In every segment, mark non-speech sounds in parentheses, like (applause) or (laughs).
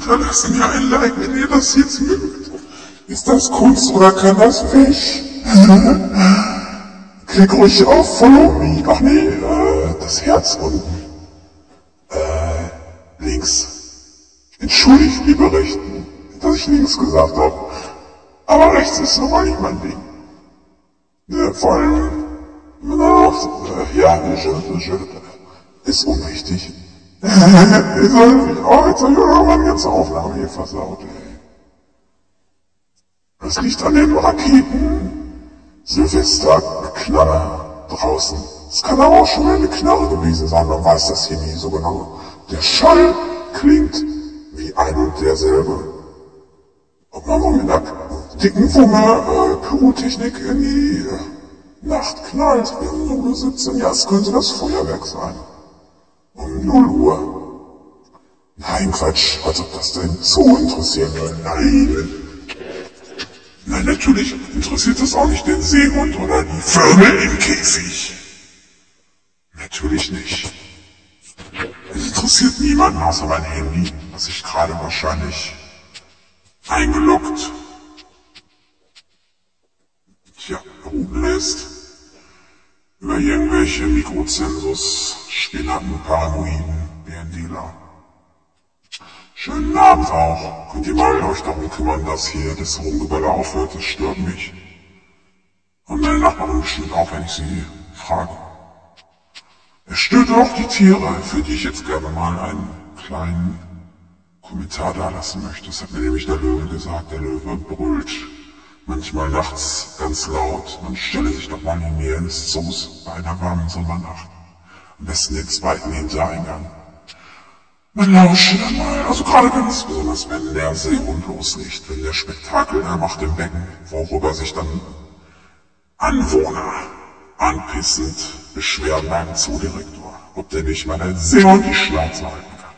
Hinterlasst mir ein Like, wenn ihr das jetzt mögt. Ist das Kunst oder kann das weg? (laughs) Klick ruhig auf Follow Me. Ach nee, äh, das Herz unten. Äh, links. Entschuldigt, liebe Rechten, dass ich links gesagt habe. Aber rechts ist nun mal nicht mein Ding. Äh, vor allem, äh, ja, je, ist unwichtig. Oh, jetzt habe ich meine ganze Aufnahme hier versaut. Das liegt an den Raketen. Silvesterknaller draußen. Es kann aber auch schon eine Knarre gewesen sein, man weiß das hier nie so genau. Der Schall klingt wie ein und derselbe. Ob man wohl mit einer dicken Wumme äh, Pyrotechnik in die Nacht knallt, um 0 17, ja, es könnte das Feuerwerk sein. Um 0 Uhr. Nein, Quatsch, als ob das denn so interessieren würde. Nein. Nein, natürlich interessiert es auch nicht den Seehund oder die Vögel im Käfig. Natürlich nicht. Es interessiert niemanden außer mein Handy, was ich gerade wahrscheinlich eingeloggt tja, oben lässt. Irgendwelche Mikrozensus, spinnerten Paranoiden, BNDler. Schönen Abend auch. Könnt ihr mal euch darum kümmern, dass hier das Rumgebälle aufhört? Das stört mich. Und meine Nachbarin bestimmt auch, wenn ich sie frage. Es stört auch die Tiere, für die ich jetzt gerne mal einen kleinen Kommentar da lassen möchte. Das hat mir nämlich der Löwe gesagt. Der Löwe brüllt manchmal nachts ganz laut. Man stelle sich doch mal in die Nähe eines Zoos bei einer warmen Sommernacht. Am besten den zweiten Hintereingang. Man lausche dann mal, also gerade ganz besonders, wenn der Seehund loslegt, wenn der Spektakel er macht im Becken, worüber sich dann Anwohner anpissend beschweren beim Zoodirektor, ob der nicht mal der Seehund die Schnauze halten kann.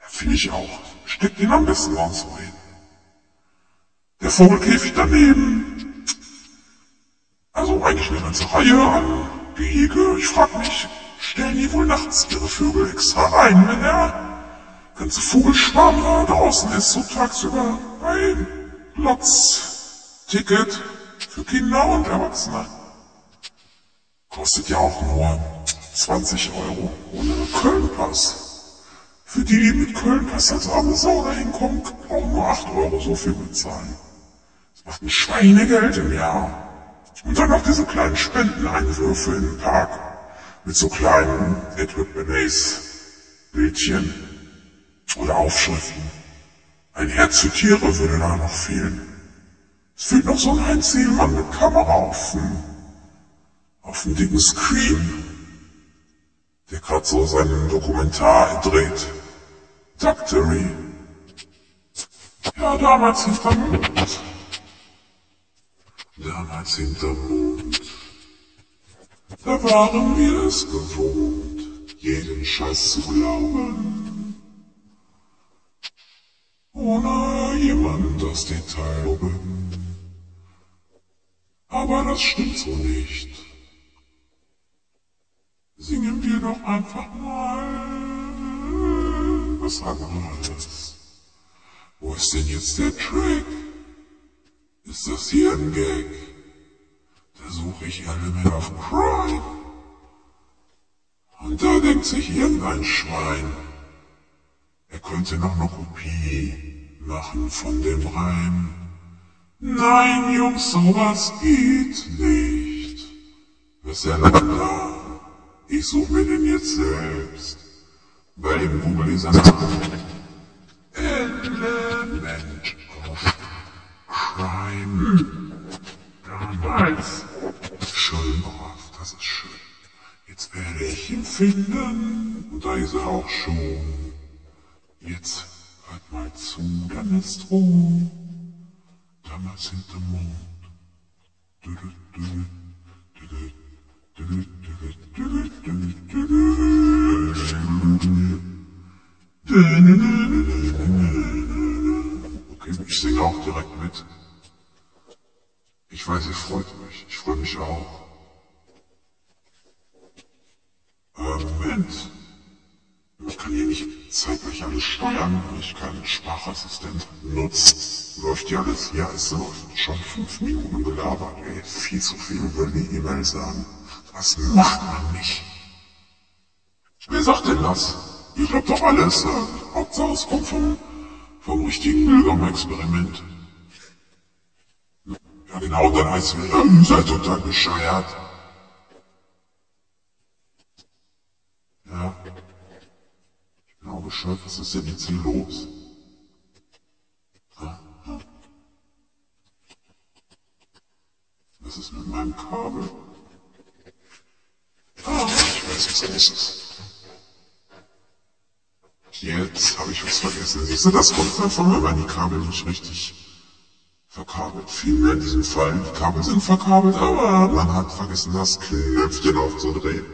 Ja, finde ich auch. Steckt ihn am besten sonst wohin. Der Vogelkäfig daneben. Also eigentlich eine ganze Reihe an Gehege. Ich frag mich, stellen die wohl nachts ihre Vögel extra ein, wenn der ganze Vogelschwarm da draußen ist, so tagsüber ein Lotz-Ticket für Kinder und Erwachsene. Kostet ja auch nur 20 Euro ohne Kölnpass. Für die, die mit Kölnpass als arme Sau dahin kommen, brauchen nur 8 Euro so viel bezahlen. Das ein Schweinegeld im Jahr. Und dann noch diese kleinen Spendeneinwürfe im Park mit so kleinen Edward Bernays Bildchen oder Aufschriften. Ein Herz für Tiere würde da noch fehlen. Es fehlt noch so ein Heinz Sielmann mit Kamera auf dem, auf dem dicken Screen, der gerade so seinen Dokumentar dreht. Doctory. Ja, damals hinterm Mond. Damals hinterm Mond. Da waren wir es gewohnt, jeden Scheiß zu glauben. Ohne jemand das Detail oben. Aber das stimmt so nicht. Singen wir doch einfach mal was anderes. Wo ist denn jetzt der Trick? Ist das hier ein Gag? Da suche ich Element of Crime. Und da denkt sich irgendein Schwein, er könnte noch eine Kopie machen von dem Reim. Nein, Jungs, sowas geht nicht. Was ist der da? Ich suche mir den jetzt selbst. Bei dem Google ist er Element Crime damals. Schön brav, das ist schön. Jetzt werde ich ihn finden. Und da ist er auch schon. Jetzt hört mal zu, dann ist Ruhe. Damals hinterm Mond. Du, du, du, Okay, ich singe auch direkt mit. Ich weiß, ihr freut euch. Ich freue mich auch. Moment. Ich kann hier nicht zeitgleich alles steuern, weil ich keinen Sprachassistent nutze. Läuft ja alles? Ja, es läuft. Schon fünf Minuten gelabert, ey. Viel zu viel über die E-Mail sagen. Das macht man nicht. Wer sagt denn das? Ihr glaubt doch alles. Äh, Hauptsache es kommt vom, vom richtigen Bürgerexperiment. Ja genau, dann heißt es, ja, ihr seid total bescheuert. Ja. Ich glaube schon, was ist denn jetzt hier los? Was ist mit meinem Kabel? Ah, ich weiß, was los ist. Jetzt habe ich was vergessen. Siehst du, das kommt davon, wenn man die Kabel nicht richtig verkabelt. Vielmehr in diesem Fall, die Kabel sind verkabelt, aber man hat vergessen, das Knöpfchen aufzudrehen.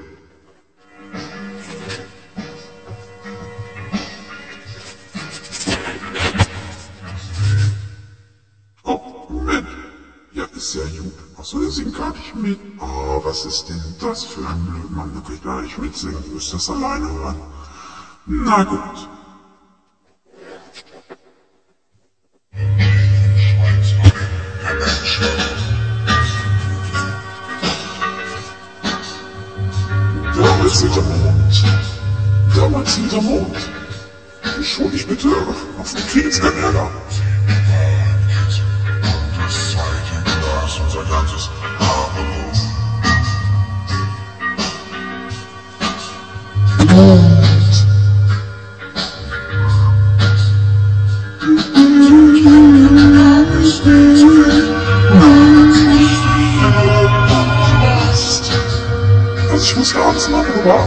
Oh, Moment. Ja, ist ja gut. Achso, der singt gar nicht mit. Oh, was ist denn das für ein Blödmann? Der kann gar nicht mitsingen. Du müsst das alleine hören. Na gut.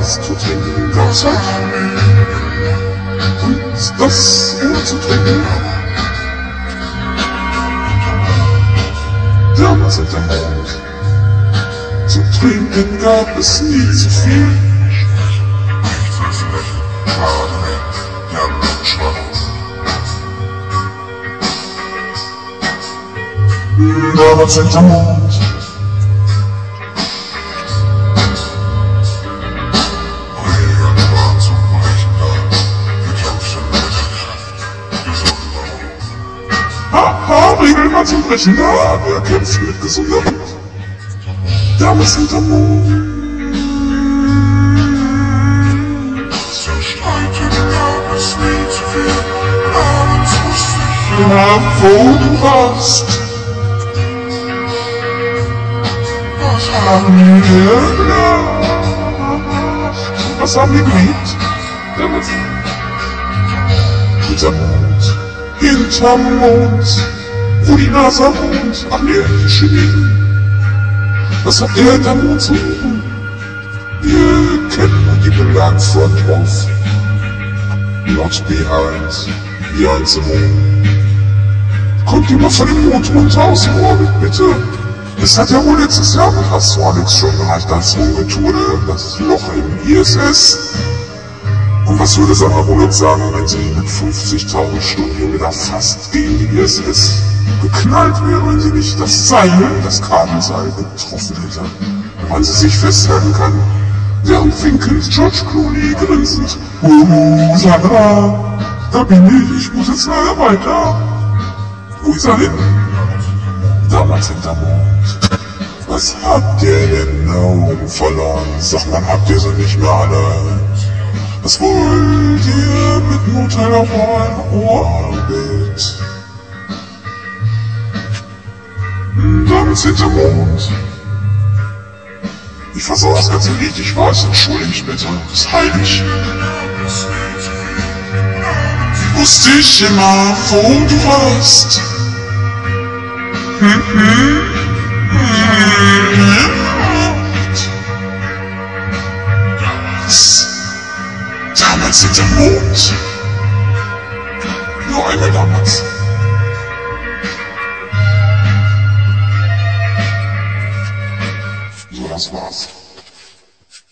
Was zu trinken, ganz halt. Und das ohne zu trinken. Damals hinter Mond. Zu trinken gab es nie zu viel. Schade mehr, der Blutschwach. Brechen da. Wer kämpft mit gesunder Wut? Damals hinter Mond. Zum Streiten gab es nie zu viel. Abends wusste ich, Na, wo du warst. was Haben wir gelacht. Was haben wir geliebt? Damals. Hinterm Mond. Hinterm Mond. Wo die wohnt. Ach nee, die Chinesen. Was habt ihr Mond zu suchen? Wir kennen die Belagfront auf. Not behind. Behind the moon. Kommt jemand von dem Mond runter aus dem Orbit, bitte? Es hat ja wohl letztes Jahr mit Astronix schon gereicht als Ungetue, das Loch im ISS. Und was würde Sarah Bullock sagen, wenn sie mit 50.000 Stundenkilometer fast gegen die ISS geknallt wäre, wenn sie nicht das Seil, das Kabelseil getroffen hätte? Woran sie sich festhalten kann, während winkend George Clooney grinsend, Oh, Sarah, da bin ich, ich muss jetzt leider weiter. Wo ist er hin? damals hinterm Mond. Was habt ihr denn oben verloren? Sag mal, habt ihr sie nicht mehr alle? Was wollt ihr mit Motel auf Orbit? Damals hinterm Mond. Ich versorge das ganze Lied, ich weiß, entschuldige mich bitte, das ist heilig. Wusste ich immer, wo du warst. Damals. Hinterm Mond. Nur einmal damals. So, das war's.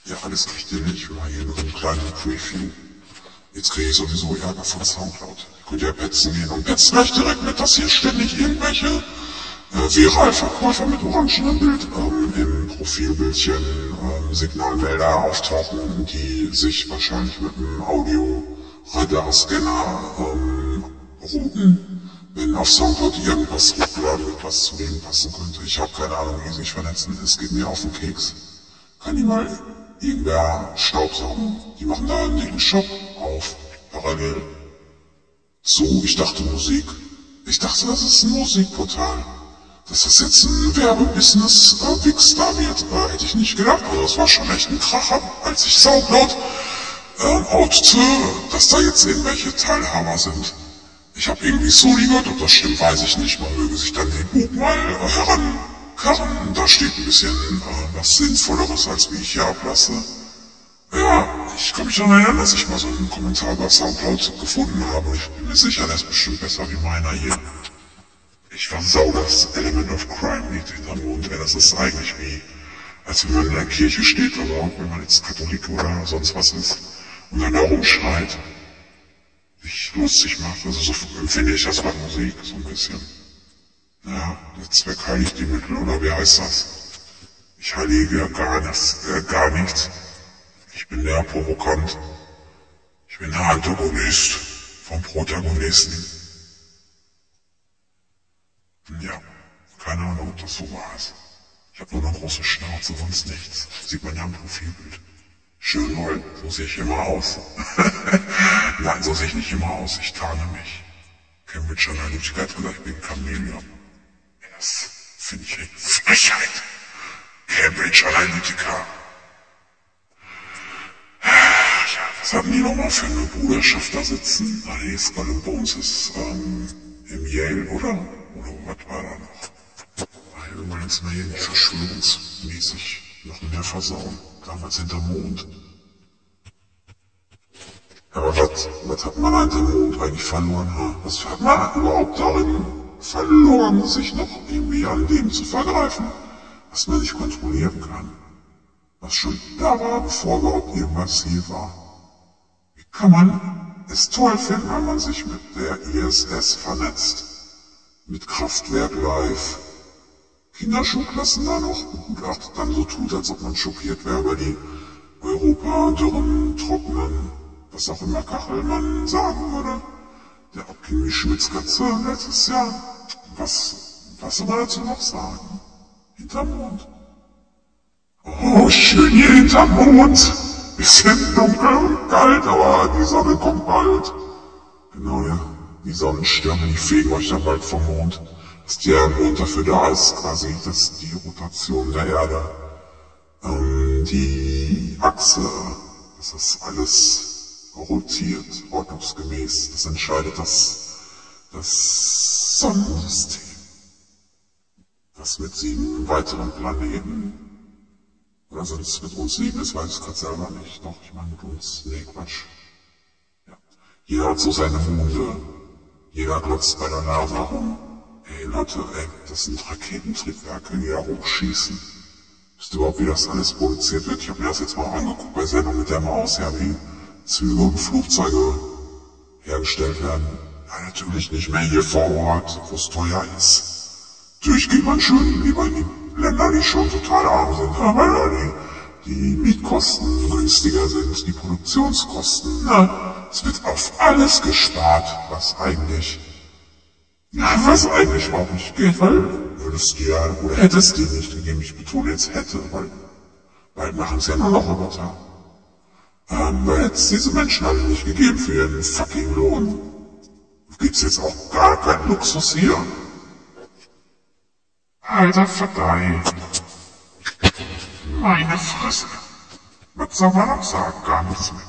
Ja, alles kriegt ihr nicht, war hier nur ein kleiner Preview. Jetzt kriege ich sowieso Ärger von Soundcloud. Könnt ihr petzen gehen und petzt gleich direkt mit, dass hier ständig irgendwelche äh, Viralverkäufer mit orangenem Bild ähm, im Profilbildchen ähm, Signalwälder auftauchen, die sich wahrscheinlich mit einem Audio-Radarscanner ähm, routen, wenn auf Soundcloud irgendwas hochgeladen wird, was zu dem passen könnte. Ich habe keine Ahnung, wie sie sich vernetzen. Es geht mir auf den Keks. Kann die mal irgendwer staubsaugen? Die machen da einen Shop auf, parallel. So, ich dachte Musik. Ich dachte, das ist ein Musikportal. Dass das jetzt ein Werbebusiness äh, Wix da wird, äh, hätte ich nicht gedacht. Also das war schon echt ein Kracher, als ich Soundcloud ähm, outete, dass da jetzt irgendwelche Teilhaber sind. Ich habe irgendwie so gehört, ob das stimmt, weiß ich nicht. Man möge sich dann den Buch mal äh, herankarren. Da steht ein bisschen äh, was Sinnvolleres, als wie ich hier ablasse. Ja, ich kann mich daran erinnern, dass ich mal so einen Kommentar bei Soundcloud gefunden habe. Ich bin mir sicher, der ist bestimmt besser wie meiner hier. Ich versau das Element of Crime nicht hinterm Mond, wenn das ist eigentlich wie, als wenn man in der Kirche steht oder wenn man jetzt Katholik oder sonst was ist und dann da rumschreit, sich lustig macht. Also so empfinde ich das bei Musik, so ein bisschen. Ja, der Zweck heiligt die Mittel, oder wie heißt das? Ich heilige gar, das, äh, gar nichts. Ich bin der Provokant. Ich bin der Antagonist vom Protagonisten. Ja, keine Ahnung, ob das so war. Ich habe nur eine große Schnauze, sonst nichts. Sieht man ja im Profilbild. Schön neu, so sehe ich immer aus. (laughs) Nein, so sehe ich nicht immer aus, ich tarne mich. Cambridge Analytica hat gesagt, ich bin Chamäleon. Das finde ich eine Frechheit. Cambridge Analytica. Ja, was hatten die nochmal für eine Bruderschaft da sitzen? Nee, Skull Bones ist ähm, im Yale, oder? Oder was war da noch? Hier nicht verschwörungsmäßig noch mehr versauen. Damals hinterm Mond. Aber was, was hat man an dem Mond eigentlich verloren? Was hat man überhaupt darin verloren, sich noch irgendwie an dem zu vergreifen, was man nicht kontrollieren kann? Was schon da war, bevor überhaupt irgendwas hier war. Wie kann man es toll finden, wenn man sich mit der ISS vernetzt? Mit Kraftwerk Live. Kinderschulklassen da noch begutachtet, dann so tut, als ob man schockiert wäre über die Europa dürren, trockenen, was auch immer Kachelmann sagen würde. Der abging Schmitzkatze letztes Jahr. Was, was soll man dazu noch sagen? Hinterm Mond. Oh, schön hier hinterm Mond. Bisschen dunkel und kalt, aber die Sonne kommt bald. Genau, ja. Die Sonnenstürme, die fegen euch dann bald vom Mond. Dass der Mond dafür da ist, quasi, dass die Rotation der Erde, ähm, die Achse, dass das alles rotiert, ordnungsgemäß. Das entscheidet das, das Sonnensystem. Das mit sieben weiteren Planeten oder sonst mit uns sieben ist, weiß ich gerade selber nicht. Doch, ich meine mit uns. Nee, Quatsch. Ja. Jeder hat so seine Monde. Jeder glotzt bei der Nase rum. Ey Leute, ey, das sind Raketentriebwerke, die da hochschießen. Wisst ihr überhaupt, wie das alles produziert wird? Ich habe mir das jetzt mal angeguckt bei Sendung mit der Maus, ja, wie Züge und Flugzeuge hergestellt werden. Ja, natürlich nicht mehr hier vor Ort, wo es teuer ist. Natürlich geht man schön lieber in die Länder, die schon total arm sind, da die, die Mietkosten günstiger sind, die Produktionskosten. Na, es wird auf alles gespart, was eigentlich, ja, was eigentlich überhaupt nicht geht, weil würdest du ja, oder hättest du nicht gegeben, ich betone jetzt hätte, weil, weil machen es ja nur noch Roboter. Ähm, weil es diese Menschen alle nicht gegeben für ihren fucking Lohn. Gibt's jetzt auch gar keinen Luxus hier. Alter Verdeih. Meine Fresse. Was soll sagen? Gar nichts mehr.